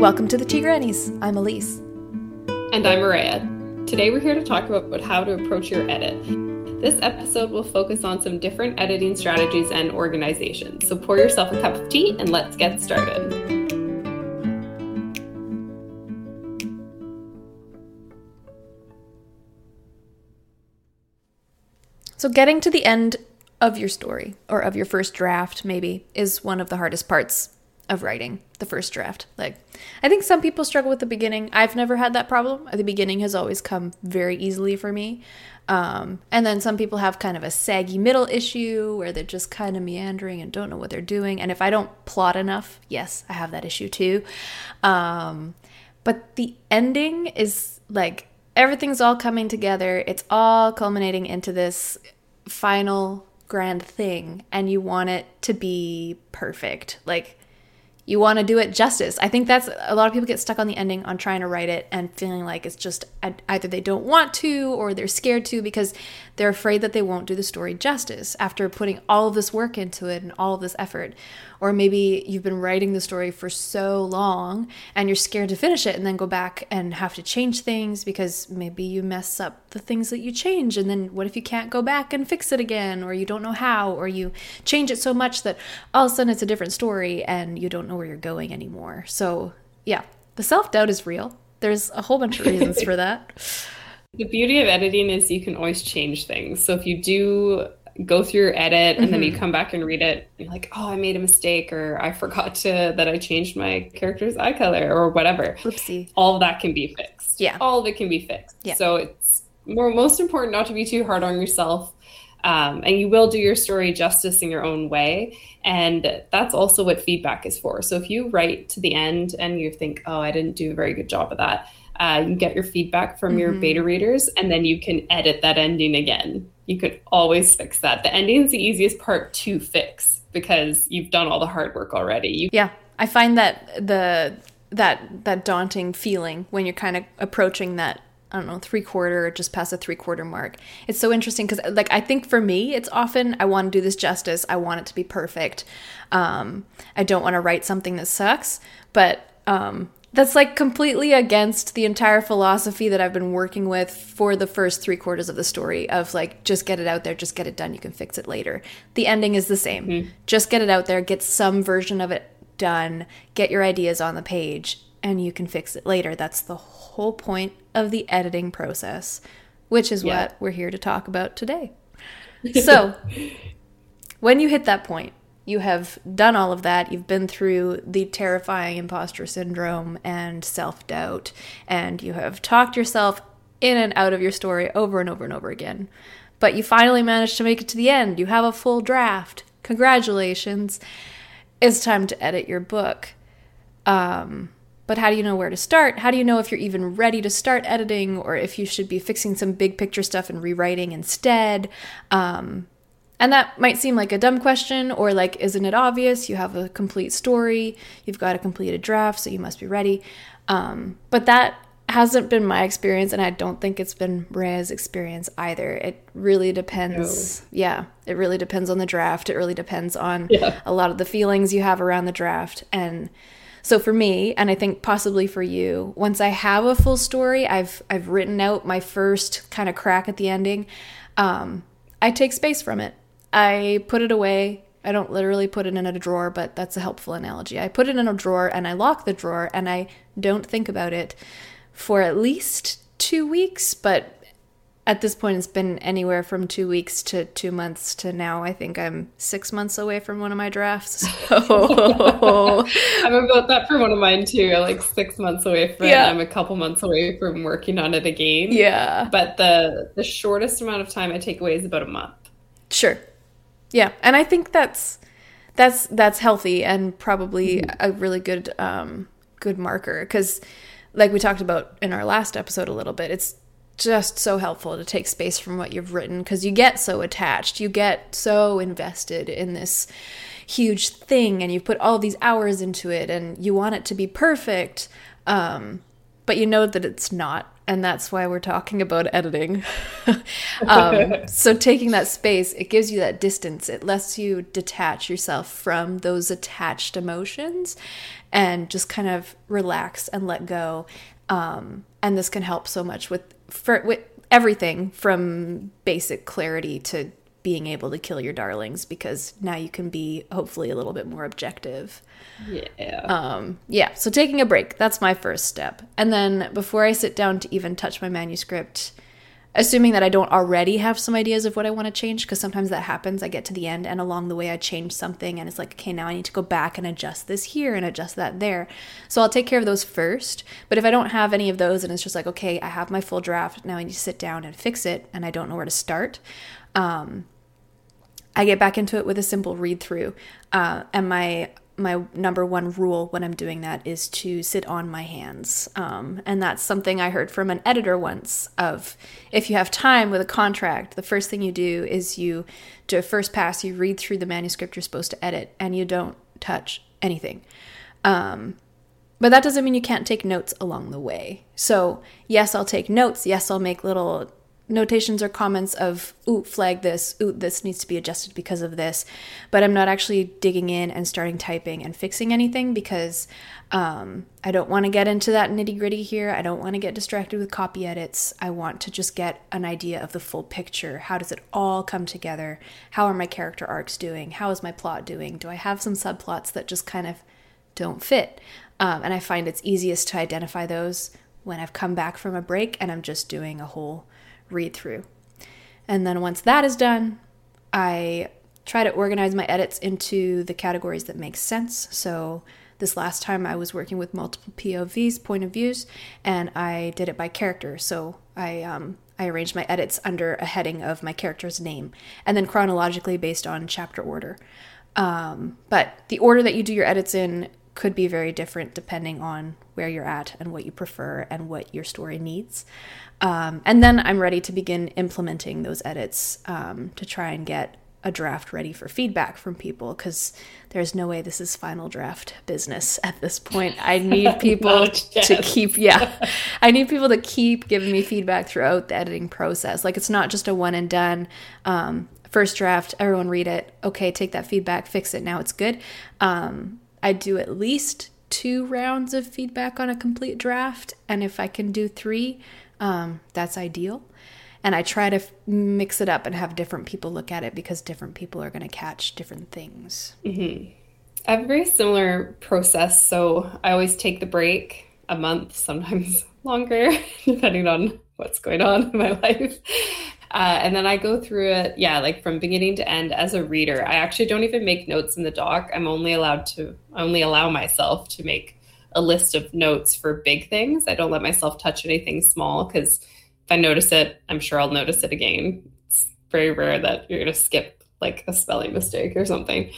Welcome to the Tea Grannies. I'm Elise. And I'm Maria. Today we're here to talk about how to approach your edit. This episode will focus on some different editing strategies and organizations. So pour yourself a cup of tea and let's get started. So, getting to the end of your story or of your first draft, maybe, is one of the hardest parts of writing the first draft. Like, I think some people struggle with the beginning. I've never had that problem. The beginning has always come very easily for me. Um, and then some people have kind of a saggy middle issue where they're just kind of meandering and don't know what they're doing. And if I don't plot enough, yes, I have that issue too. Um, but the ending is like everything's all coming together. It's all culminating into this final grand thing, and you want it to be perfect. Like, you want to do it justice. I think that's a lot of people get stuck on the ending on trying to write it and feeling like it's just either they don't want to or they're scared to because they're afraid that they won't do the story justice after putting all of this work into it and all of this effort. Or maybe you've been writing the story for so long and you're scared to finish it and then go back and have to change things because maybe you mess up the things that you change. And then what if you can't go back and fix it again? Or you don't know how? Or you change it so much that all of a sudden it's a different story and you don't know where you're going anymore. So, yeah, the self doubt is real. There's a whole bunch of reasons for that. The beauty of editing is you can always change things. So if you do go through your edit and mm-hmm. then you mm-hmm. come back and read it you're like oh i made a mistake or i forgot to that i changed my character's eye color or whatever Oopsie. all of that can be fixed yeah all of it can be fixed yeah. so it's more most important not to be too hard on yourself um, and you will do your story justice in your own way and that's also what feedback is for so if you write to the end and you think oh i didn't do a very good job of that uh, you get your feedback from mm-hmm. your beta readers and then you can edit that ending again you could always fix that. The ending is the easiest part to fix because you've done all the hard work already. You- yeah, I find that the that that daunting feeling when you're kind of approaching that I don't know, three quarter or just past the three quarter mark. It's so interesting because, like, I think for me, it's often I want to do this justice. I want it to be perfect. Um, I don't want to write something that sucks, but um, that's like completely against the entire philosophy that I've been working with for the first three quarters of the story of like, just get it out there, just get it done, you can fix it later. The ending is the same. Mm-hmm. Just get it out there, get some version of it done, get your ideas on the page, and you can fix it later. That's the whole point of the editing process, which is yeah. what we're here to talk about today. So, when you hit that point, you have done all of that. You've been through the terrifying imposter syndrome and self doubt, and you have talked yourself in and out of your story over and over and over again. But you finally managed to make it to the end. You have a full draft. Congratulations. It's time to edit your book. Um, but how do you know where to start? How do you know if you're even ready to start editing or if you should be fixing some big picture stuff and rewriting instead? Um, and that might seem like a dumb question, or like, isn't it obvious? You have a complete story, you've got a completed draft, so you must be ready. Um, but that hasn't been my experience, and I don't think it's been Rhea's experience either. It really depends. No. Yeah, it really depends on the draft. It really depends on yeah. a lot of the feelings you have around the draft. And so for me, and I think possibly for you, once I have a full story, I've I've written out my first kind of crack at the ending. Um, I take space from it. I put it away. I don't literally put it in a drawer, but that's a helpful analogy. I put it in a drawer and I lock the drawer and I don't think about it for at least two weeks, but at this point it's been anywhere from two weeks to two months to now i think i'm six months away from one of my drafts so i'm about that for one of mine too like six months away from yeah. i'm a couple months away from working on it again yeah but the the shortest amount of time i take away is about a month sure yeah, and I think that's that's that's healthy and probably mm-hmm. a really good um, good marker because, like we talked about in our last episode a little bit, it's just so helpful to take space from what you've written because you get so attached, you get so invested in this huge thing, and you put all these hours into it, and you want it to be perfect, um, but you know that it's not and that's why we're talking about editing. um, so, taking that space, it gives you that distance. It lets you detach yourself from those attached emotions and just kind of relax and let go. Um, and this can help so much with for with everything from basic clarity to being able to kill your darlings because now you can be hopefully a little bit more objective. Yeah. Um, yeah. So taking a break, that's my first step. And then before I sit down to even touch my manuscript, assuming that I don't already have some ideas of what I want to change, because sometimes that happens. I get to the end and along the way I change something and it's like, okay, now I need to go back and adjust this here and adjust that there. So I'll take care of those first. But if I don't have any of those and it's just like, okay, I have my full draft, now I need to sit down and fix it and I don't know where to start. Um, I get back into it with a simple read through. Uh, and my my number one rule when I'm doing that is to sit on my hands. Um, and that's something I heard from an editor once of if you have time with a contract, the first thing you do is you do a first pass, you read through the manuscript you're supposed to edit, and you don't touch anything. Um, but that doesn't mean you can't take notes along the way. So, yes, I'll take notes. Yes, I'll make little notations or comments of, ooh, flag this, ooh, this needs to be adjusted because of this. But I'm not actually digging in and starting typing and fixing anything because um, I don't want to get into that nitty gritty here. I don't want to get distracted with copy edits. I want to just get an idea of the full picture. How does it all come together? How are my character arcs doing? How is my plot doing? Do I have some subplots that just kind of don't fit? Um, and I find it's easiest to identify those when I've come back from a break and I'm just doing a whole read through. And then once that is done, I try to organize my edits into the categories that make sense. So this last time I was working with multiple POVs, point of views, and I did it by character. So I um, I arranged my edits under a heading of my character's name, and then chronologically based on chapter order. Um, but the order that you do your edits in could be very different depending on where you're at and what you prefer and what your story needs. Um, and then I'm ready to begin implementing those edits um, to try and get a draft ready for feedback from people because there's no way this is final draft business at this point. I need people to keep, yeah, I need people to keep giving me feedback throughout the editing process. Like it's not just a one and done. Um, first draft, everyone read it. Okay, take that feedback, fix it. Now it's good. Um, I do at least two rounds of feedback on a complete draft, and if I can do three, um, that's ideal. And I try to f- mix it up and have different people look at it because different people are going to catch different things. Mm-hmm. I have a very similar process. So I always take the break a month, sometimes longer, depending on what's going on in my life. Uh, and then I go through it, yeah, like from beginning to end as a reader. I actually don't even make notes in the doc. I'm only allowed to, only allow myself to make a list of notes for big things. I don't let myself touch anything small because if I notice it, I'm sure I'll notice it again. It's very rare that you're going to skip like a spelling mistake or something.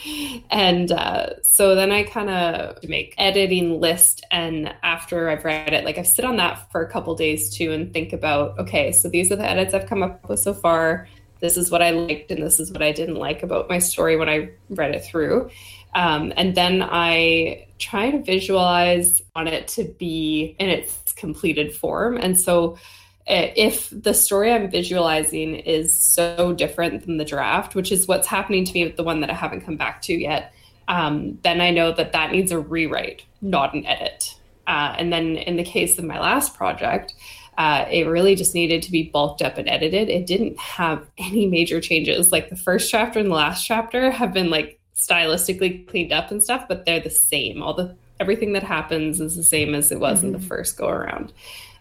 And uh, so then I kind of make editing list. And after I've read it, like I sit on that for a couple days too and think about, okay, so these are the edits I've come up with so far. This is what I liked and this is what I didn't like about my story when I read it through. Um, and then I try to visualize on it to be in its completed form. And so if the story I'm visualizing is so different than the draft, which is what's happening to me with the one that I haven't come back to yet, um, then I know that that needs a rewrite, not an edit. Uh, and then in the case of my last project, uh, it really just needed to be bulked up and edited. It didn't have any major changes. Like the first chapter and the last chapter have been like stylistically cleaned up and stuff, but they're the same. All the everything that happens is the same as it was mm-hmm. in the mm-hmm. first go around.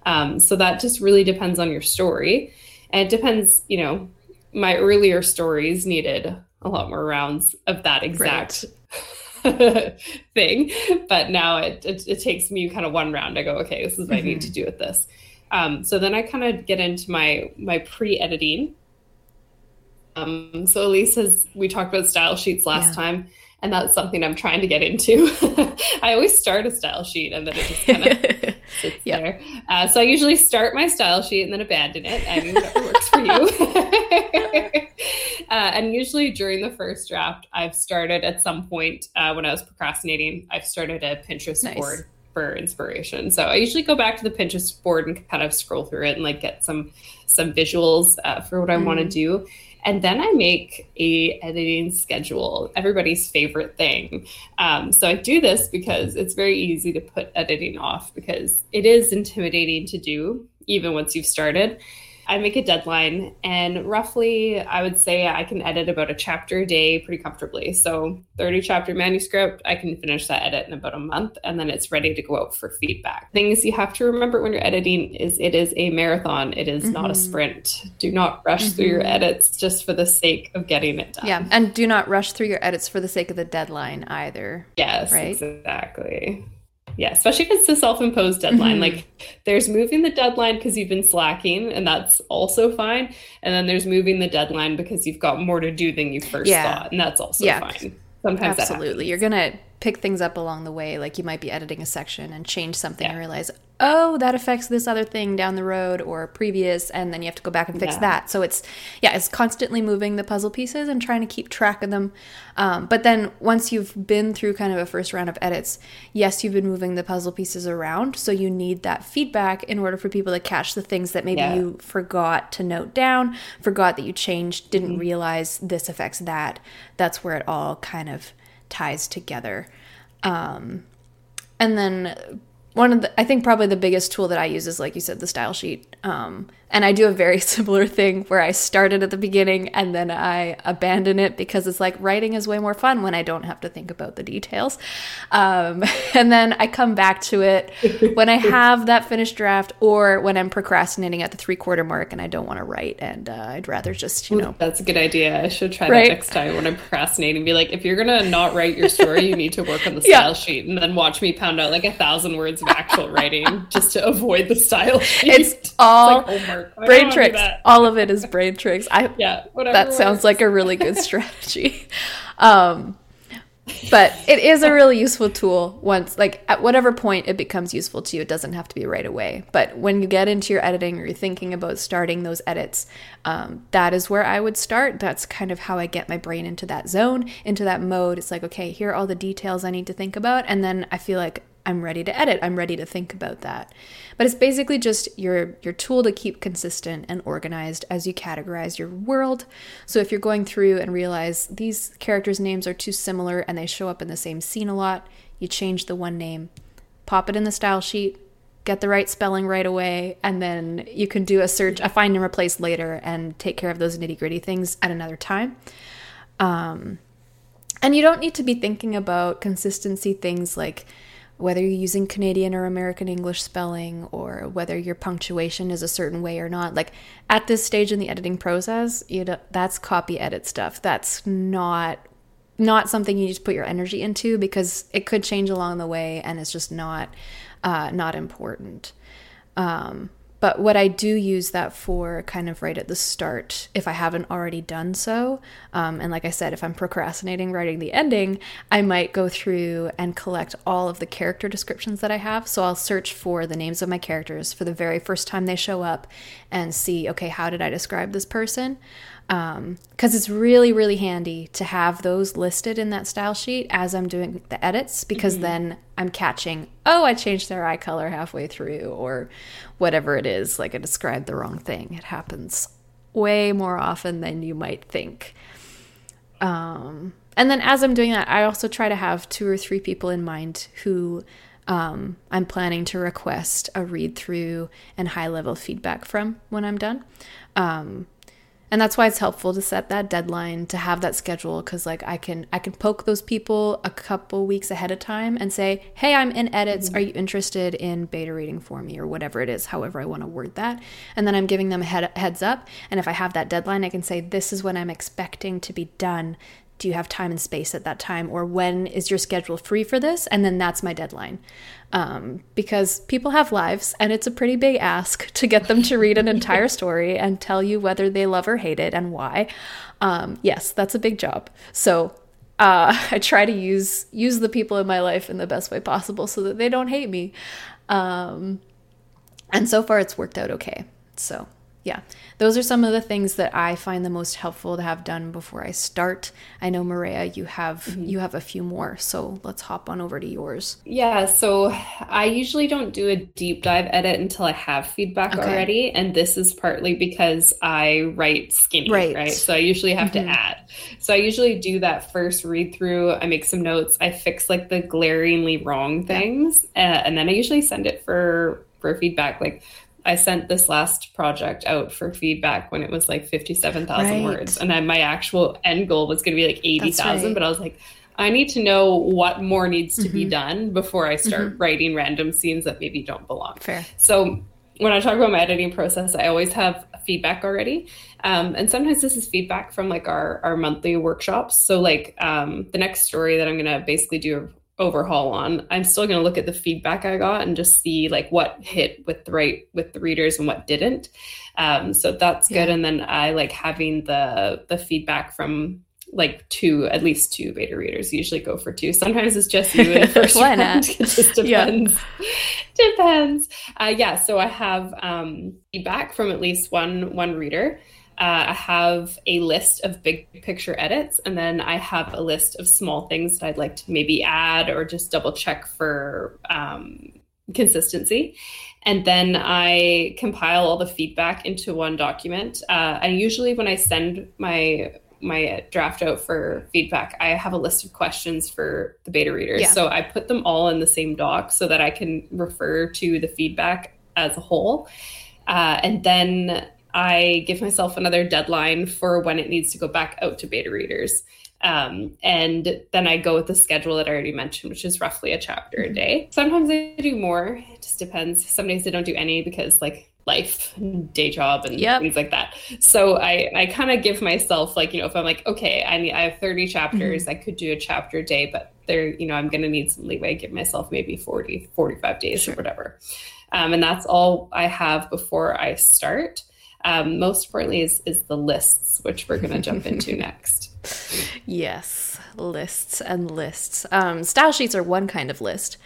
Um, so that just really depends on your story, and it depends. You know, my earlier stories needed a lot more rounds of that exact. thing but now it, it, it takes me kind of one round i go okay this is what mm-hmm. i need to mm-hmm. do with this um, so then i kind of get into my my pre-editing um, so Elise has we talked about style sheets last yeah. time, and that's something I'm trying to get into. I always start a style sheet and then it just kind of sits yep. there. Uh, so I usually start my style sheet and then abandon it, I mean, whatever works for you. uh, and usually during the first draft, I've started at some point uh, when I was procrastinating. I've started a Pinterest nice. board for inspiration. So I usually go back to the Pinterest board and kind of scroll through it and like get some some visuals uh, for what I mm. want to do. And then I make a editing schedule, everybody's favorite thing. Um, so I do this because it's very easy to put editing off because it is intimidating to do even once you've started. I make a deadline, and roughly, I would say I can edit about a chapter a day pretty comfortably. So, 30 chapter manuscript, I can finish that edit in about a month, and then it's ready to go out for feedback. Things you have to remember when you're editing is it is a marathon, it is mm-hmm. not a mm-hmm. sprint. Do not rush mm-hmm. through your mm-hmm. edits just for the sake of getting it done. Yeah, and do not rush through your edits for the sake of the deadline either. Yes, right? exactly. Yeah, especially if it's a self-imposed deadline. Mm-hmm. Like there's moving the deadline because you've been slacking, and that's also fine. And then there's moving the deadline because you've got more to do than you first yeah. thought, and that's also yeah. fine. Sometimes absolutely, you're gonna pick things up along the way. Like you might be editing a section and change something yeah. and realize, oh, that affects this other thing down the road or previous, and then you have to go back and fix yeah. that. So it's yeah, it's constantly moving the puzzle pieces and trying to keep track of them. Um, but then once you've been through kind of a first round of edits, yes, you've been moving the puzzle pieces around. So you need that feedback in order for people to catch the things that maybe yeah. you forgot to note down, forgot that you changed, didn't mm-hmm. realize this affects that. That's where it all kind of ties together. Um, and then one of the, I think probably the biggest tool that I use is, like you said, the style sheet. Um, and I do a very similar thing where I started at the beginning and then I abandon it because it's like writing is way more fun when I don't have to think about the details. Um, and then I come back to it when I have that finished draft or when I'm procrastinating at the three quarter mark and I don't want to write and uh, I'd rather just, you know. That's a good idea. I should try right? that next time when I'm procrastinating. Be like, if you're going to not write your story, you need to work on the style yeah. sheet and then watch me pound out like a thousand words of actual writing just to avoid the style sheet. It's all. It's like, brain tricks. All of it is brain tricks. I yeah, whatever that sounds like a really good strategy. Um, but it is a really useful tool once like at whatever point it becomes useful to you it doesn't have to be right away but when you get into your editing or you're thinking about starting those edits um, that is where i would start that's kind of how i get my brain into that zone into that mode it's like okay here are all the details i need to think about and then i feel like I'm ready to edit. I'm ready to think about that. But it's basically just your your tool to keep consistent and organized as you categorize your world. So if you're going through and realize these characters' names are too similar and they show up in the same scene a lot, you change the one name, pop it in the style sheet, get the right spelling right away, and then you can do a search, a find and replace later and take care of those nitty-gritty things at another time. Um, and you don't need to be thinking about consistency things like whether you're using Canadian or American English spelling or whether your punctuation is a certain way or not. Like at this stage in the editing process, you know, that's copy edit stuff. That's not not something you need to put your energy into because it could change along the way and it's just not uh, not important. Um, but what I do use that for kind of right at the start, if I haven't already done so, um, and like I said, if I'm procrastinating writing the ending, I might go through and collect all of the character descriptions that I have. So I'll search for the names of my characters for the very first time they show up and see, okay, how did I describe this person? because um, it's really really handy to have those listed in that style sheet as i'm doing the edits because mm-hmm. then i'm catching oh i changed their eye color halfway through or whatever it is like i described the wrong thing. It happens way more often than you might think. Um, and then as i'm doing that i also try to have two or three people in mind who um, i'm planning to request a read through and high level feedback from when i'm done. Um, and that's why it's helpful to set that deadline to have that schedule because like i can i can poke those people a couple weeks ahead of time and say hey i'm in edits. Mm-hmm. are you interested in beta reading for me? or whatever it is however i want to word that. And then i'm giving them a head, heads up. And if i have that deadline i can say this is when i'm expecting to be done do you have time and space at that time or when is your schedule free for this and then that's my deadline um, because people have lives and it's a pretty big ask to get them to read an entire story and tell you whether they love or hate it and why um, yes that's a big job so uh, I try to use use the people in my life in the best way possible so that they don't hate me. Um, and so far, it's worked out okay. So yeah. Those are some of the things that I find the most helpful to have done before I start. I know Maria, you have mm-hmm. you have a few more, so let's hop on over to yours. Yeah, so I usually don't do a deep dive edit until I have feedback okay. already, and this is partly because I write skinny, right? right? So I usually have mm-hmm. to add. So I usually do that first read through. I make some notes. I fix like the glaringly wrong things, yeah. uh, and then I usually send it for for feedback. Like I sent this last project out for feedback when it was like 57,000 right. words. And then my actual end goal was going to be like 80,000. Right. But I was like, I need to know what more needs to mm-hmm. be done before I start mm-hmm. writing random scenes that maybe don't belong. Fair. So when I talk about my editing process, I always have feedback already. Um, and sometimes this is feedback from like our, our monthly workshops. So like um, the next story that I'm going to basically do overhaul on. I'm still going to look at the feedback i got and just see like what hit with the right with the readers and what didn't. Um, so that's good. And then i like having the the feedback from like two at least two beta readers usually go for two. Sometimes it's just you in the first round. it just depends. Yeah. depends. Uh, yeah so i have um, feedback from at least one one reader uh, I have a list of big picture edits, and then I have a list of small things that I'd like to maybe add or just double check for um, consistency. And then I compile all the feedback into one document. Uh, and usually, when I send my my draft out for feedback, I have a list of questions for the beta readers. Yeah. So I put them all in the same doc so that I can refer to the feedback as a whole. Uh, and then I give myself another deadline for when it needs to go back out to beta readers. Um, and then I go with the schedule that I already mentioned, which is roughly a chapter a mm-hmm. day. Sometimes I do more. It just depends. Some days I don't do any because like life, day job, and yep. things like that. So I, I kind of give myself like, you know, if I'm like, okay, I need, I have 30 chapters, mm-hmm. I could do a chapter a day, but there, you know, I'm going to need some leeway, give myself maybe 40, 45 days sure. or whatever. Um, and that's all I have before I start. Um, most importantly is is the lists, which we're going to jump into next. Yes, lists and lists. Um, style sheets are one kind of list.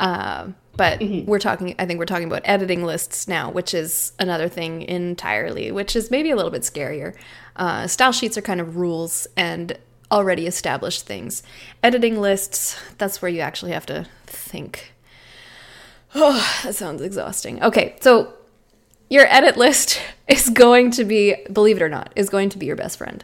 Uh, but mm-hmm. we're talking i think we're talking about editing lists now which is another thing entirely which is maybe a little bit scarier uh, style sheets are kind of rules and already established things editing lists that's where you actually have to think oh that sounds exhausting okay so your edit list is going to be, believe it or not, is going to be your best friend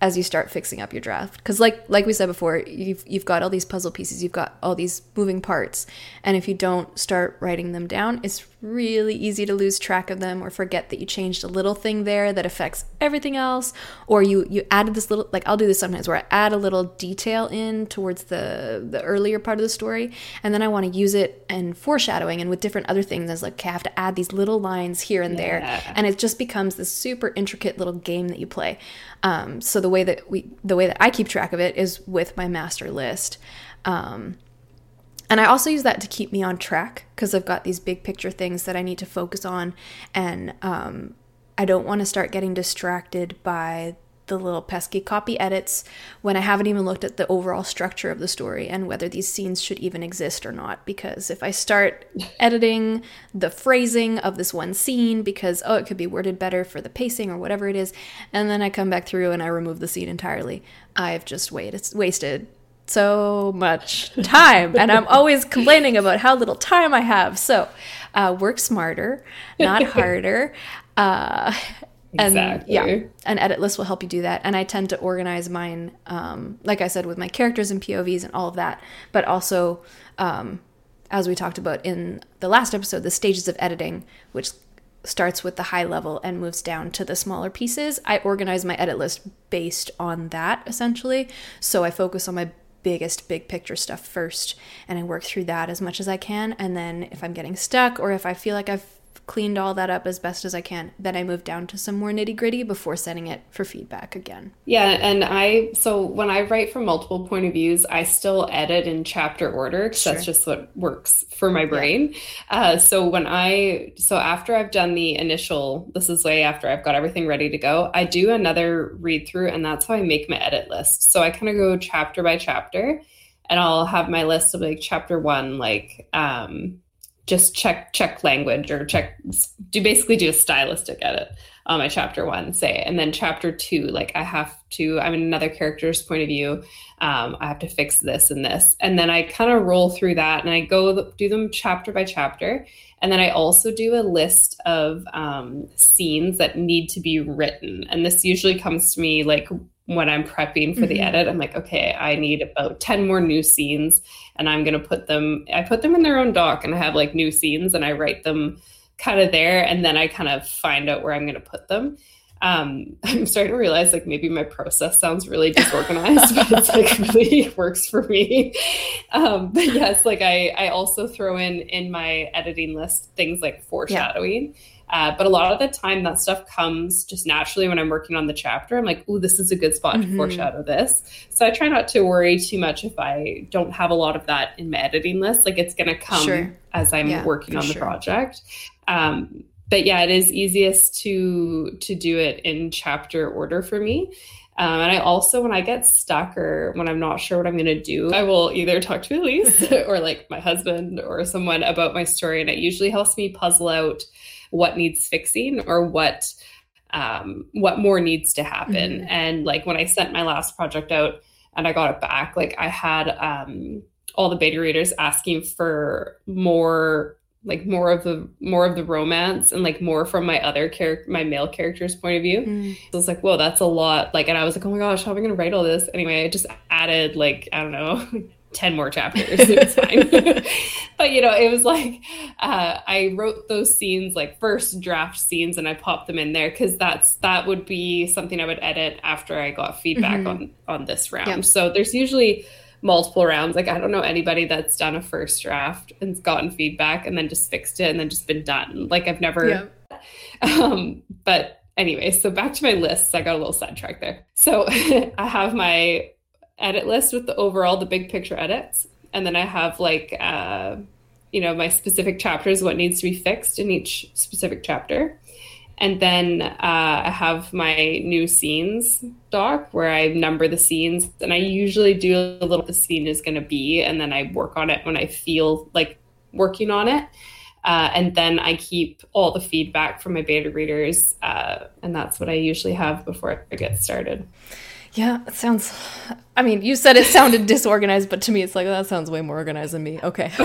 as you start fixing up your draft. Because like like we said before you've you've got all these puzzle pieces you've got all these moving parts and if you don't start writing them down it's really easy to lose track of them or forget that you changed a little thing there that affects everything else or you you added this little like I'll do this sometimes where I add a little detail in towards the the earlier part of the story and then I want to use it and foreshadowing and with different other things. As like okay, I have to add these little lines here and yeah. there and it just becomes this super intricate little game that you play. Um, so the way that we the way that I keep track of it is with my master list um, and I also use that to keep me on track because I've got these big picture things that I need to focus on. And um, I don't want to start getting distracted by the little pesky copy edits when I haven't even looked at the overall structure of the story and whether these scenes should even exist or not. Because if I start editing the phrasing of this one scene because, oh, it could be worded better for the pacing or whatever it is, and then I come back through and I remove the scene entirely, I've just waited, wasted so much time. And i'm always complaining about how little time i have. So uh, work smarter not harder. Uh, and exactly. yeah an edit list will help you do that. And i tend to organize mine um, like i said with my characters and povs and all of that. But also um, as we talked about in the last episode the stages of editing which starts with the high level and moves down to the smaller pieces. I organize my edit list based on that essentially. So i focus on my biggest big picture stuff first and I work through that as much as I can. And then if I'm getting stuck or if I feel like I've cleaned all that up as best as I can. Then I moved down to some more nitty gritty before sending it for feedback again. Yeah, and I so when I write from multiple point of views, I still edit in chapter order because sure. that's just what works for my brain. Yeah. Uh, so when I so after I've done the initial, this is way after I've got everything ready to go. I do another read through, and that's how I make my edit list. So I kind of go chapter by chapter, and I'll have my list of like chapter one, like um just check check language or check do basically do a stylistic edit on my chapter one, say, and then chapter two, like I have to, I'm in another character's point of view. Um, I have to fix this and this, and then I kind of roll through that, and I go do them chapter by chapter, and then I also do a list of um, scenes that need to be written, and this usually comes to me like when I'm prepping for mm-hmm. the edit, I'm like, okay, I need about 10 more new scenes and I'm going to put them, I put them in their own doc and I have like new scenes and I write them kind of there and then I kind of find out where I'm going to put them. Um, I'm starting to realize like maybe my process sounds really disorganized, but it's like really works for me. Um, but yes, like I, I also throw in in my editing list things like foreshadowing. Yeah. Uh, but a lot of the time, that stuff comes just naturally when I'm working on the chapter. I'm like, "Ooh, this is a good spot mm-hmm. to foreshadow this." So I try not to worry too much if I don't have a lot of that in my editing list. Like it's going to come sure. as I'm yeah, working on the project. Um, but yeah, it is easiest to to do it in chapter order for me. Um, and I also, when I get stuck or when I'm not sure what I'm going to do, I will either talk to Elise or like my husband or someone about my story. And it usually helps me puzzle out what needs fixing or what um, what more needs to happen. Mm-hmm. And like when I sent my last project out and I got it back, like I had um, all the beta readers asking for more like more of the more of the romance and like more from my other character my male character's point of view mm. so it's like whoa that's a lot like and i was like oh my gosh how am i going to write all this anyway i just added like i don't know 10 more chapters it's fine but you know it was like uh, i wrote those scenes like first draft scenes and i popped them in there because that's that would be something i would edit after i got feedback mm-hmm. on on this round yep. so there's usually multiple rounds. Like I don't know anybody that's done a first draft and gotten feedback and then just fixed it and then just been done. Like I've never yeah. um but anyway, so back to my lists. I got a little sidetracked there. So I have my edit list with the overall the big picture edits and then I have like uh you know my specific chapters what needs to be fixed in each specific chapter and then uh, I have my new scenes doc where I number the scenes, and I usually do a little the scene is going to be, and then I work on it when I feel like working on it. Uh, and then I keep all the feedback from my beta readers, uh, and that's what I usually have before I get started. Yeah, it sounds. I mean, you said it sounded disorganized, but to me, it's like that sounds way more organized than me. Okay.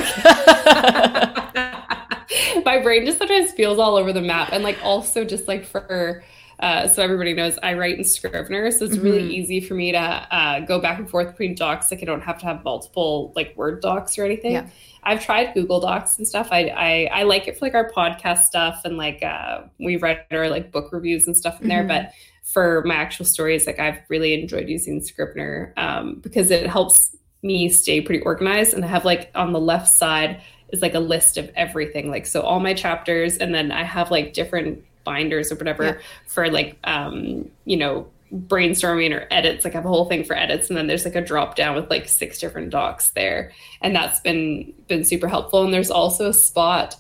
my brain just sometimes feels all over the map and like also just like for uh, so everybody knows I write in Scrivener, so it's mm-hmm. really easy for me to uh, go back and forth between docs. Like I don't have to have multiple like Word docs or anything. Yeah. I've tried Google Docs and stuff. I, I, I like it for like our podcast stuff and like uh, we write our like book reviews and stuff in there. Mm-hmm. But for my actual stories, like I've really enjoyed using Scrivener um, because it helps me stay pretty organized and I have like on the left side is like a list of everything. Like so all my chapters and then I have like different binders or whatever yeah. for like um, you know, brainstorming or edits. Like I have a whole thing for edits and then there's like a drop down with like six different docs there. And that's been been super helpful. And there's also a spot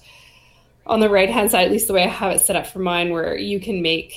on the right hand side, at least the way I have it set up for mine, where you can make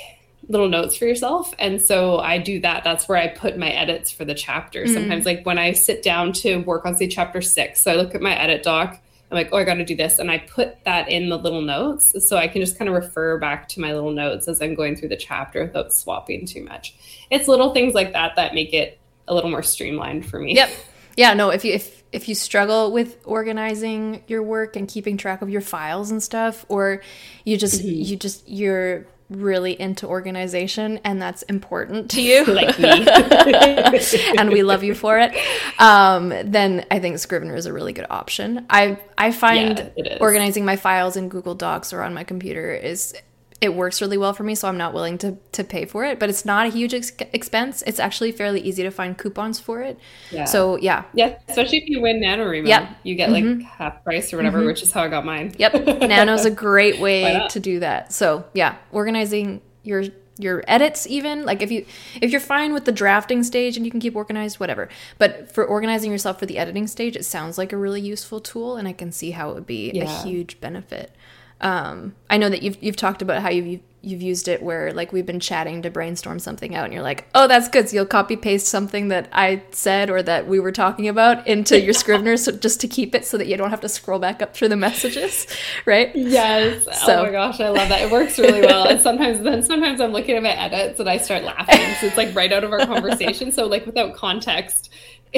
little notes for yourself. And so I do that. That's where I put my edits for the chapter. Mm. Sometimes, like when I sit down to work on, say, chapter six, so I look at my edit doc I'm like, oh, I got to do this. And I put that in the little notes so I can just kind of refer back to my little notes as I'm going through the chapter without swapping too much. It's little things like that that make it a little more streamlined for me. Yep. Yeah, no, if you if if you struggle with organizing your work and keeping track of your files and stuff or you just mm-hmm. you just you're really into organization and that's important to you. Like me. And we love you for it. Um, then i think scrivener is a really good option. I i find yeah, organizing my files in google docs or on my computer is it works really well for me, so I'm not willing to to pay for it. But it's not a huge ex- expense. It's actually fairly easy to find coupons for it. Yeah. So yeah. Yeah, especially if you win NaNoWriMo. Yep. You get like mm-hmm. half price or whatever, mm-hmm. which is how I got mine. Yep. Nano's a great way to do that. So yeah, organizing your your edits even like if you if you're fine with the drafting stage and you can keep organized whatever but for organizing yourself for the editing stage it sounds like a really useful tool and i can see how it would be yeah. a huge benefit um, I know that you've you've talked about how you've you've used it where like we've been chatting to brainstorm something out and you're like, "Oh, that's good." So you'll copy paste something that I said or that we were talking about into your Scrivener so just to keep it so that you don't have to scroll back up through the messages, right? Yes. So, oh my gosh, I love that. It works really well. and sometimes then sometimes I'm looking at my edits and I start laughing. So it's like right out of our conversation. So like without context,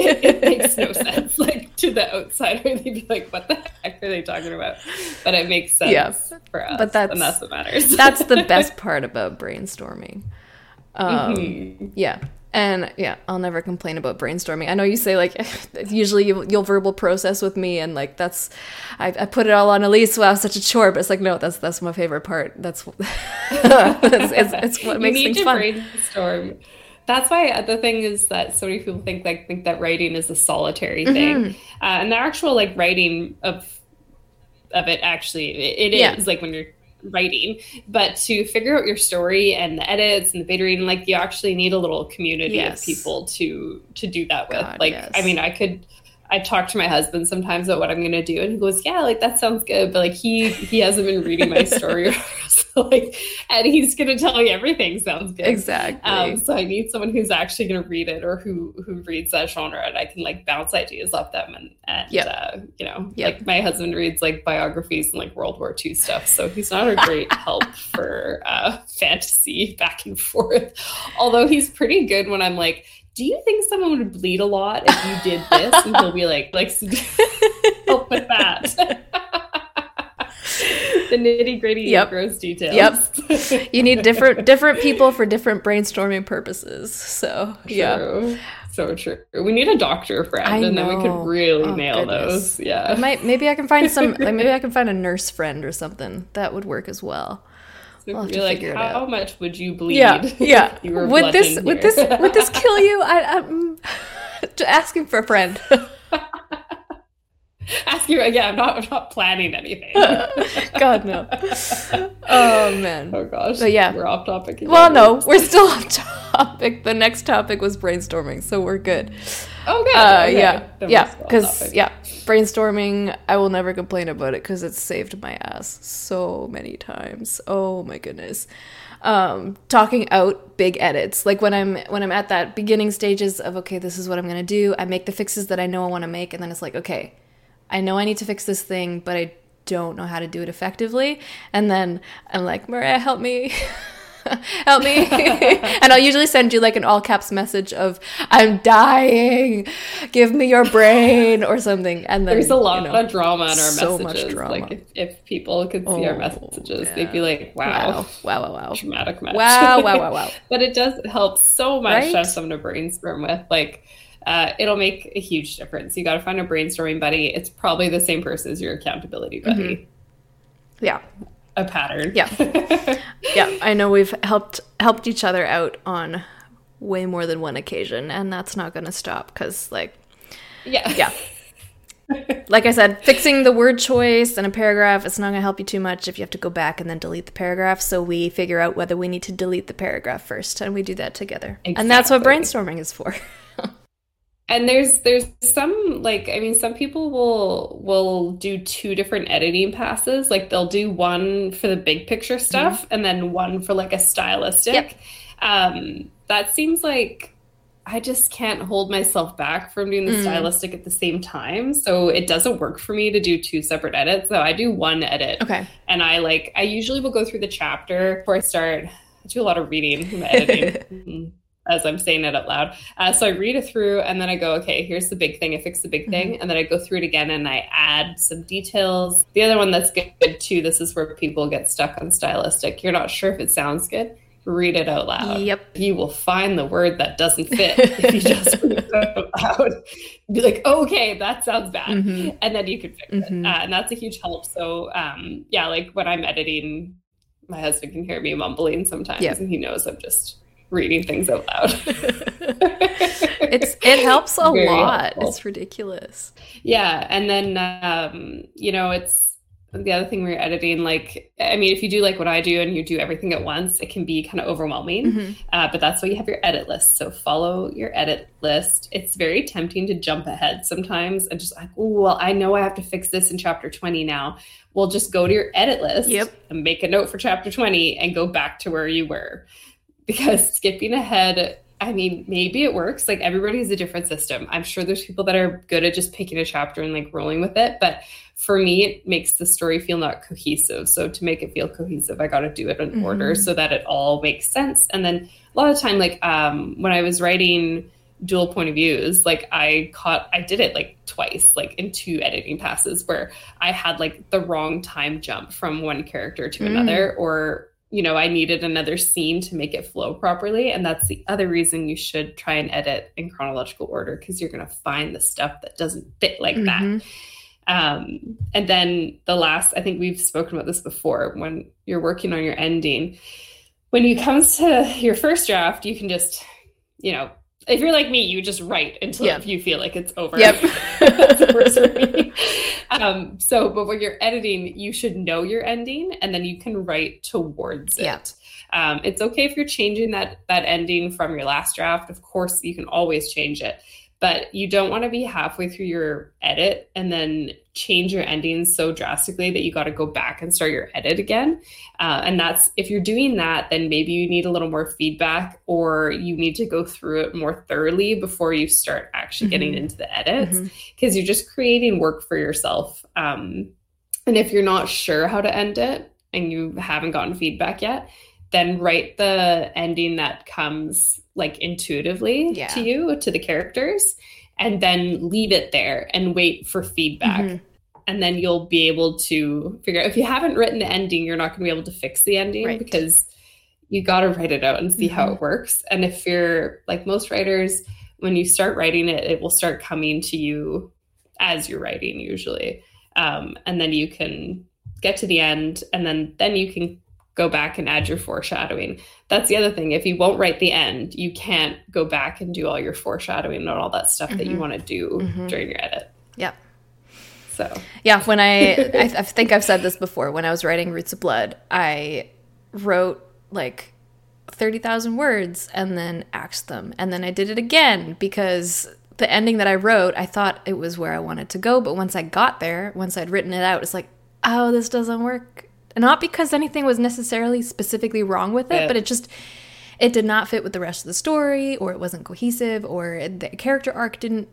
it, it, makes no sense. Like to the outsider, they'd be like, "What the heck are they talking about?" But it makes sense yeah. for us, but that's, and that's what matters. that's the best part about brainstorming. Um, mm-hmm. Yeah, and yeah, I'll never complain about brainstorming. I know you say like usually you, will verbal process with me, and like that's I, I, put it all on Elise. Wow, such a chore, but it's like no, that's that's my favorite part. That's it's, it's, it's, what makes things fun. Brainstorm that's why the thing is that so many people think like think that writing is a solitary thing, mm-hmm. uh, and the actual like writing of of it actually it, it yeah. is like when you're writing but to figure out your story and the edits and the beta reading like you actually need a little community yes. of people to to do that with God, like yes. i mean i could I talk to my husband sometimes about what I'm going to do, and he goes, "Yeah, like that sounds good," but like he he hasn't been reading my story, so like, and he's going to tell me everything sounds good. Exactly. Um, so I need someone who's actually going to read it or who who reads that genre, and I can like bounce ideas off them, and and yep. uh, you know, yep. like my husband reads like biographies and like World War II stuff, so he's not a great help for uh, fantasy back and forth. Although he's pretty good when I'm like do you think someone would bleed a lot if you did this? And he'll be like, like, help with that. the nitty gritty yep. gross details. Yep. You need different different people for different brainstorming purposes. So true. yeah. So true. We need a doctor friend, and then we could really oh, nail goodness. those. Yeah. I might maybe I can find some. like maybe I can find a nurse friend or something that would work as well. We'll You're like, how much would you bleed? Yeah, yeah. would this here? would this would this kill you? I, I'm mm, asking for a friend. Ask you, again. I'm not. I'm not planning anything. God no. Oh man. Oh gosh. But yeah, we're off topic. Again. Well, no, we're still off topic. The next topic was brainstorming, so we're good. Oh, good. Uh, okay. Yeah, then yeah. Because yeah, brainstorming, I will never complain about it because it's saved my ass so many times. Oh my goodness. Um, talking out big edits, like when I'm when I'm at that beginning stages of okay, this is what I'm gonna do. I make the fixes that I know I want to make, and then it's like okay, I know I need to fix this thing, but I don't know how to do it effectively. And then I'm like, maria help me. help me and i'll usually send you like an all caps message of i'm dying give me your brain or something and then, there's a lot you know, of drama in our so messages much drama. like if, if people could see oh, our messages yeah. they'd be like wow wow wow wow dramatic match wow wow wow wow but it does help so much right? to have someone to brainstorm with like uh, it'll make a huge difference. You got to find a brainstorming buddy. It's probably the same person as your accountability buddy. Mm-hmm. Yeah, a pattern. Yeah. yeah, I know we've helped helped each other out on way more than one occasion and that's not going to stop cuz like yeah. Yeah. like I said, fixing the word choice in a paragraph, it's not going to help you too much if you have to go back and then delete the paragraph. So we figure out whether we need to delete the paragraph first, and we do that together. Exactly. And that's what brainstorming is for. And there's there's some like i mean some people will will do two different editing passes. Like they'll do one for the big picture stuff mm-hmm. and then one for like a stylistic. Yep. um that seems like i just can't hold myself back from doing the mm. stylistic at the same time. So it doesn't work for me to do two separate edits. So i do one edit. Okay. And i like i usually will go through the chapter before i start. I do a lot of reading and editing. Mm as I'm saying it out loud. Uh, so I read it through and then I go, okay, here's the big thing. I fix the big mm-hmm. thing. And then I go through it again and I add some details. The other one that's good too, this is where people get stuck on stylistic. You're not sure if it sounds good. Read it out loud. Yep. You will find the word that doesn't fit if you just read it out loud. Be like, okay, that sounds bad. Mm-hmm. And then you can fix mm-hmm. it. Uh, and that's a huge help. So, um, yeah, like when I'm editing, my husband can hear me mumbling sometimes yep. and he knows I'm just reading things out loud. it's it helps a lot. Helpful. It's ridiculous. Yeah, and then um, you know it's the other thing you're editing, like, I mean, if you do like what I do and you do everything at once, it can be kind of overwhelming. Mm-hmm. Uh, but that's why you have your edit list. So follow your edit list. It's very tempting to jump ahead sometimes and just like, oh, well, I know I have to fix this in chapter 20 now. Well, just go to your edit list yep. and make a note for chapter 20 and go back to where you were. Because skipping ahead I mean, maybe it works. Like everybody has a different system. I'm sure there's people that are good at just picking a chapter and like rolling with it. But for me, it makes the story feel not cohesive. So to make it feel cohesive, I got to do it in mm-hmm. order so that it all makes sense. And then a lot of time, like um, when I was writing dual point of views, like I caught, I did it like twice, like in two editing passes where I had like the wrong time jump from one character to mm. another or you know, I needed another scene to make it flow properly. And that's the other reason you should try and edit in chronological order because you're going to find the stuff that doesn't fit like mm-hmm. that. Um, and then the last, I think we've spoken about this before when you're working on your ending. When it comes to your first draft, you can just, you know, if you're like me, you just write until yep. you feel like it's over. Yep. That's for me. Um, so, but when you're editing, you should know your ending, and then you can write towards it. Yeah. Um, it's okay if you're changing that that ending from your last draft. Of course, you can always change it but you don't want to be halfway through your edit and then change your endings so drastically that you got to go back and start your edit again. Uh, and that's if you're doing that, then maybe you need a little more feedback or you need to go through it more thoroughly before you start actually mm-hmm. getting into the edits because mm-hmm. you're just creating work for yourself. Um, and if you're not sure how to end it and you haven't gotten feedback yet, then write the ending that comes like intuitively yeah. to you to the characters and then leave it there and wait for feedback mm-hmm. and then you'll be able to figure out if you haven't written the ending you're not going to be able to fix the ending right. because you got to write it out and see mm-hmm. how it works and if you're like most writers when you start writing it it will start coming to you as you're writing usually um, and then you can get to the end and then then you can go back and add your foreshadowing. That's the other thing. If you won't write the end, you can't go back and do all your foreshadowing and all that stuff mm-hmm. that you mm-hmm. want to do mm-hmm. during your edit. Yep. So yeah, when I, I I think I've said this before. When I was writing Roots of Blood, I wrote like 30,000 words and then axed them. And then I did it again because the ending that I wrote, I thought it was where I wanted to go. But once I got there, once I'd written it out, it's like, oh, this doesn't work not because anything was necessarily specifically wrong with it, yeah. but it just it did not fit with the rest of the story or it wasn't cohesive or the character arc didn't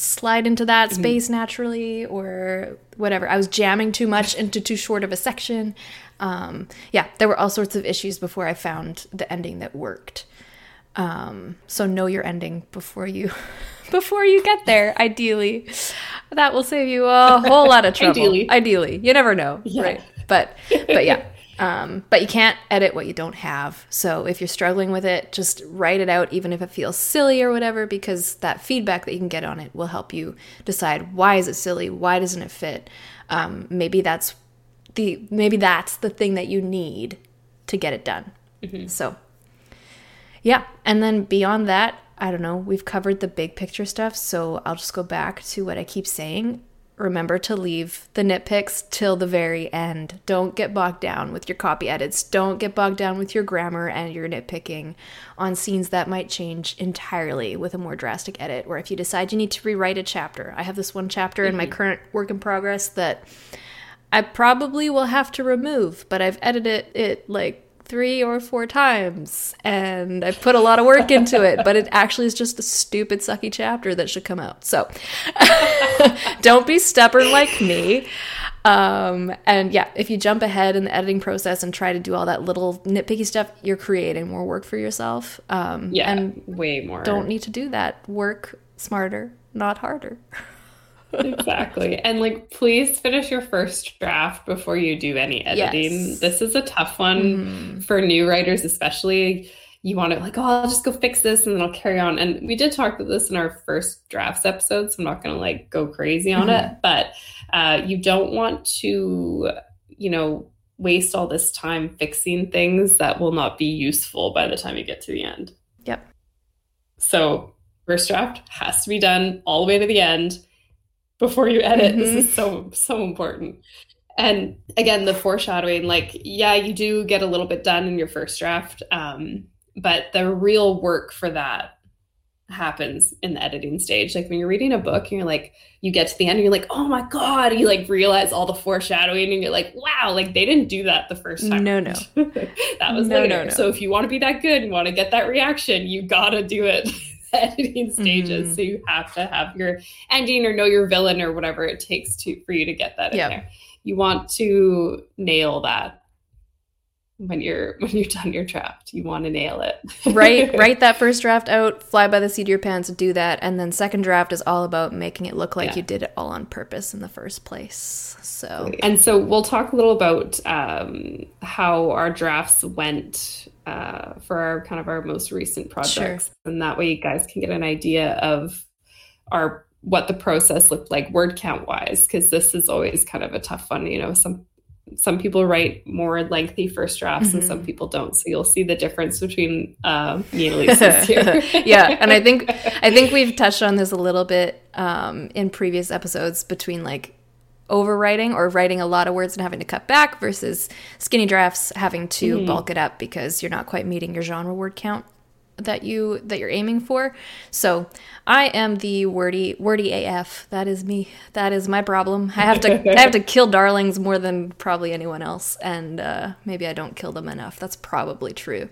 slide into that mm-hmm. space naturally or whatever. I was jamming too much into too short of a section. Um, yeah, there were all sorts of issues before I found the ending that worked. Um, so know your ending before you before you get there. Ideally, that will save you a whole lot of trouble. ideally, ideally, you never know, yeah. right? But but yeah. Um, but you can't edit what you don't have. So if you're struggling with it, just write it out, even if it feels silly or whatever, because that feedback that you can get on it will help you decide why is it silly, why doesn't it fit. Um, maybe that's the maybe that's the thing that you need to get it done. Mm-hmm. So yeah, and then beyond that, I don't know. We've covered the big picture stuff, so I'll just go back to what I keep saying remember to leave the nitpicks till the very end. Don't get bogged down with your copy edits. Don't get bogged down with your grammar and your nitpicking on scenes that might change entirely with a more drastic edit. Or if you decide you need to rewrite a chapter. I have this one chapter mm-hmm. in my mm-hmm. current work in progress that I probably will have to remove, but I've edited it like three or four times and I put a lot of work into it, but it actually is just a stupid, sucky chapter that should come out. So don't be stubborn like me. Um, and yeah, if you jump ahead in the editing process and try to do all that little nitpicky stuff, you're creating more work for yourself. Um, yeah, and way more. Don't need to do that. Work smarter, not harder. exactly. And like, please finish your first draft before you do any editing. Yes. This is a tough one mm-hmm. for new writers, especially. You want to like, oh, I'll just go fix this and then I'll carry on. And we did talk about this in our first drafts episode, so I'm not going to like go crazy on mm-hmm. it. But uh, you don't want to, you know, waste all this time fixing things that will not be useful by the time you get to the end. Yep. So first draft has to be done all the way to the end before you edit. Mm-hmm. This is so so important. And again, the foreshadowing, like, yeah, you do get a little bit done in your first draft, um, but the real work for that happens in the editing stage. Like when you're reading a book and you're like, you get to the end and you're like, oh my God, you like realize all the foreshadowing and you're like, wow, like they didn't do that the first time. No, no. that was no, later. No, no. So if you want to be that good and want to get that reaction, you gotta do it editing stages. Mm-hmm. So you have to have your ending or know your villain or whatever it takes to for you to get that in yep. there. You want to nail that when you're when you're done your draft you want to nail it right write that first draft out fly by the seat of your pants do that and then second draft is all about making it look like yeah. you did it all on purpose in the first place so and so we'll talk a little about um, how our drafts went uh, for our kind of our most recent projects sure. and that way you guys can get an idea of our what the process looked like word count wise because this is always kind of a tough one you know some some people write more lengthy first drafts mm-hmm. and some mm-hmm. people don't. So you'll see the difference between uh, me and Elise here. yeah, and I think I think we've touched on this a little bit um, in previous episodes between like overwriting or writing a lot of words and having to cut back versus skinny drafts having to mm-hmm. bulk it up because you're not quite meeting your genre word count that you that you're aiming for. So I am the wordy wordy AF. That is me. That is my problem. I have to I have to kill darlings more than probably anyone else, and uh, maybe I don't kill them enough. That's probably true.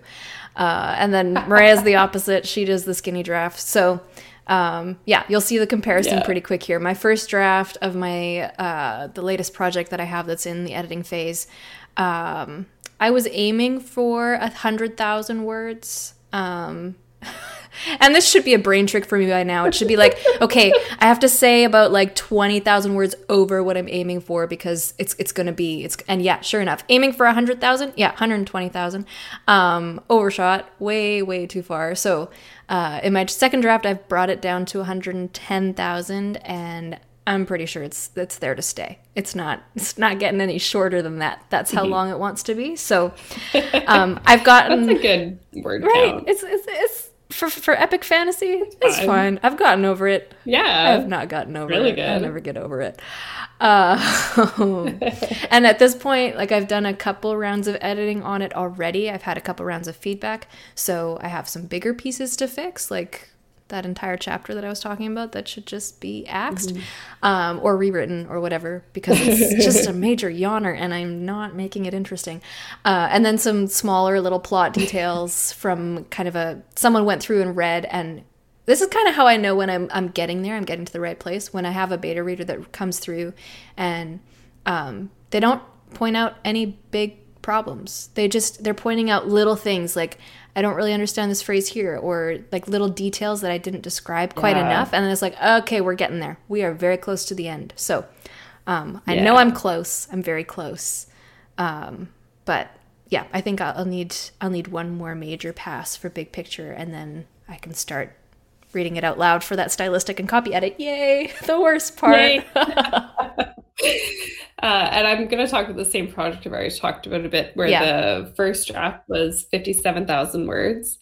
Uh, and then Maria's the opposite. She does the skinny draft. So. Um, yeah, you'll see the comparison yeah. pretty quick here. My first draft of my uh, the latest project that I have that's in the editing phase, um, I was aiming for a hundred thousand words. Um, and this should be a brain trick for me by now. It should be like, okay, I have to say about like 20,000 words over what I'm aiming for because it's it's going to be it's and yeah, sure enough. Aiming for 100,000? Yeah, 120,000. Um overshot way way too far. So, uh in my second draft I've brought it down to 110,000 and I'm pretty sure it's it's there to stay. It's not it's not getting any shorter than that. That's how mm-hmm. long it wants to be. So um, I've gotten That's a good word right. Count. It's, it's it's for for epic fantasy. It's, fine. I've gotten over it. Yeah, I've not gotten over really it. Good. I never get over it. Uh, and at this point, like I've done a couple rounds of editing on it already. I've had a couple rounds of feedback, so I have some bigger pieces to fix, like that entire chapter that I was talking about that should just be axed mm-hmm. um, or rewritten or whatever because it's just a major yawner and I'm not making it interesting. Uh, and then some smaller little plot details from kind of a someone went through and read and this is kind of how I know when I'm I'm getting there. I'm getting to the right place when I have a beta reader that comes through and um, they don't point out any big problems. They just they're pointing out little things like I don't really understand this phrase here, or like little details that I didn't describe quite yeah. enough. And then it's like, okay, we're getting there. We are very close to the end. So um, I yeah. know I'm close. I'm very close. Um, but yeah, I think I'll, I'll need I'll need one more major pass for big picture, and then I can start reading it out loud for that stylistic and copy edit. Yay! The worst part. Uh, and I'm going to talk about the same project I've already talked about a bit, where yeah. the first draft was 57,000 words,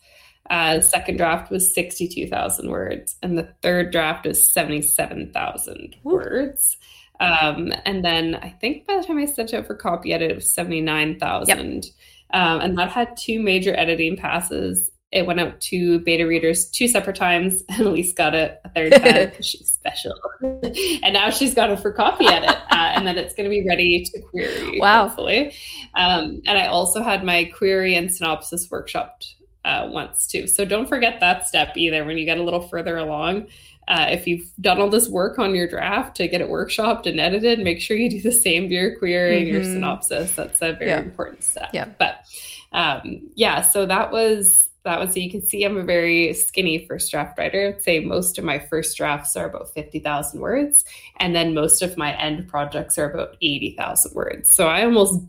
uh, second draft was 62,000 words, and the third draft is 77,000 words. Um, and then I think by the time I sent it out for copy edit, it was 79,000. Yep. Um, and that had two major editing passes it went out to beta readers two separate times, and Elise got it a third time because she's special. and now she's got it for copy edit, uh, and then it's going to be ready to query. Wow! Hopefully, um, and I also had my query and synopsis workshopped uh, once too. So don't forget that step either. When you get a little further along, uh, if you've done all this work on your draft to get it workshopped and edited, make sure you do the same for your query and mm-hmm. your synopsis. That's a very yeah. important step. Yeah. But um, yeah, so that was that was so you can see I'm a very skinny first draft writer. I'd say most of my first drafts are about 50,000 words, and then most of my end projects are about 80,000 words. So I almost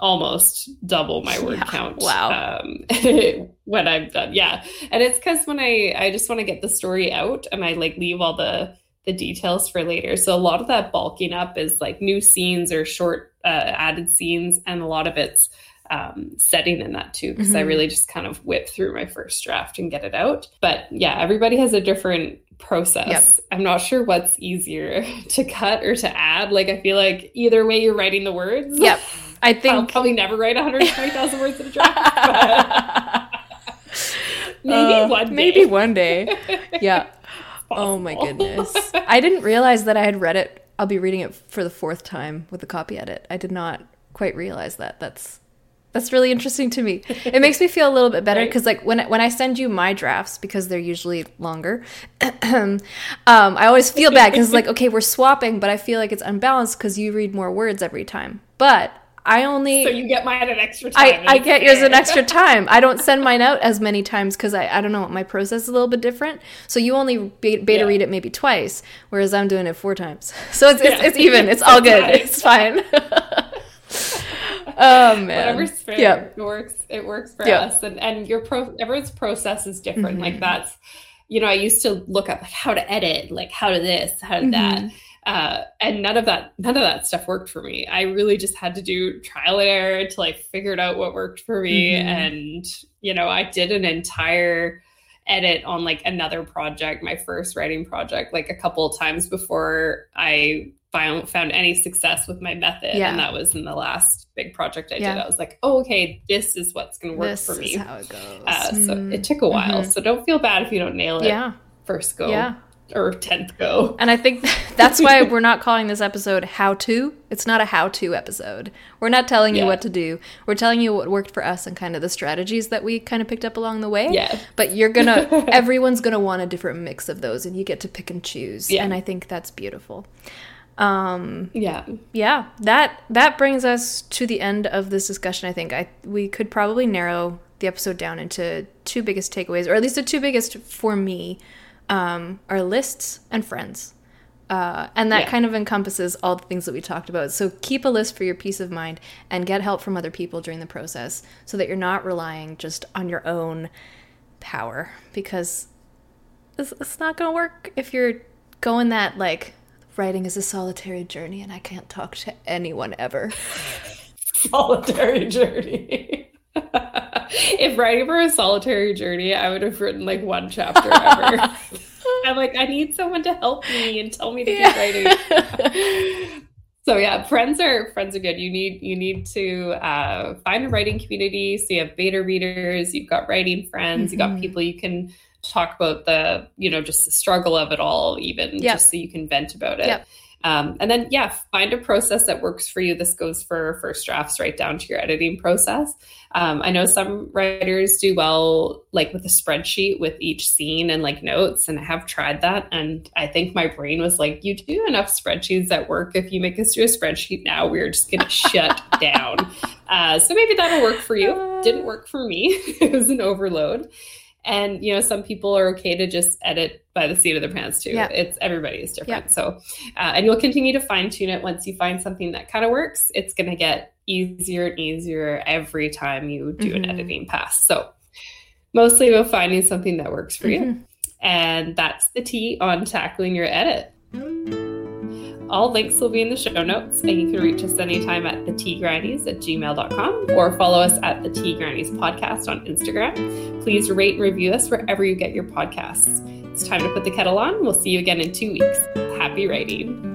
almost double my word yeah, count wow um, when i'm done yeah and it's because when i i just want to get the story out and i like leave all the the details for later so a lot of that bulking up is like new scenes or short uh, added scenes and a lot of it's um, setting in that too, because mm-hmm. I really just kind of whip through my first draft and get it out. But yeah, everybody has a different process. Yep. I'm not sure what's easier to cut or to add. Like, I feel like either way you're writing the words. Yep. I think I'll probably never write 120,000 words in a draft. maybe uh, one day. Maybe one day. Yeah. oh my goodness. I didn't realize that I had read it. I'll be reading it for the fourth time with the copy edit. I did not quite realize that. That's that's really interesting to me. It makes me feel a little bit better because, right. like, when when I send you my drafts because they're usually longer, um, I always feel bad because, like, okay, we're swapping, but I feel like it's unbalanced because you read more words every time. But I only so you get mine an extra time. I, I get yours an extra time. I don't send mine out as many times because I, I don't know my process is a little bit different. So you only beta yeah. read it maybe twice, whereas I'm doing it four times. So it's it's, yeah. it's even. It's all good. It's fine. oh man, whatever's fair. Yep. It works. It works for yep. us, and and your pro everyone's process is different. Mm-hmm. Like that's you know I used to look up like how to edit, like how to this, how to mm-hmm. that uh, and none of that none of that stuff worked for me i really just had to do trial and error until i figured out what worked for me mm-hmm. and you know i did an entire edit on like another project my first writing project like a couple of times before i found found any success with my method yeah. and that was in the last big project i yeah. did i was like oh okay this is what's going to work this for me This is how it goes uh, so it mm-hmm. took a while mm-hmm. so don't feel bad if you don't nail it yeah first go yeah or 10th go. And I think that's why we're not calling this episode how to. It's not a how to episode. We're not telling you yeah. what to do. We're telling you what worked for us and kind of the strategies that we kind of picked up along the way. Yeah. But you're going to, everyone's going to want a different mix of those and you get to pick and choose. Yeah. And I think that's beautiful. Um, yeah. Yeah. That, that brings us to the end of this discussion. I think I, we could probably narrow the episode down into two biggest takeaways, or at least the two biggest for me um, are lists and friends. Uh, and that yeah. kind of encompasses all the things that we talked about. So keep a list for your peace of mind and get help from other people during the process so that you're not relying just on your own power because it's, it's not going to work if you're going that like writing is a solitary journey and I can't talk to anyone ever. solitary journey. if writing for a solitary journey, I would have written like one chapter ever. I'm like, I need someone to help me and tell me to yeah. keep writing. so yeah, friends are friends are good. You need you need to uh, find a writing community. So you have beta readers, you've got writing friends, mm-hmm. you got people you can talk about the you know just the struggle of it all, even yep. just so you can vent about it. Yep. Um, and then, yeah, find a process that works for you. This goes for first drafts right down to your editing process. Um, I know some writers do well, like with a spreadsheet with each scene and like notes, and I have tried that. And I think my brain was like, you do enough spreadsheets at work. If you make us do a spreadsheet now, we're just going to shut down. Uh, so maybe that'll work for you. Didn't work for me, it was an overload and you know some people are okay to just edit by the seat of their pants too yeah. it's everybody is different yeah. so uh, and you'll continue to fine tune it once you find something that kind of works it's going to get easier and easier every time you do mm-hmm. an editing pass so mostly about finding something that works for mm-hmm. you and that's the tea on tackling your edit all links will be in the show notes, and you can reach us anytime at the Grannies at gmail.com or follow us at the Tea Grannies podcast on Instagram. Please rate and review us wherever you get your podcasts. It's time to put the kettle on. We'll see you again in two weeks. Happy writing.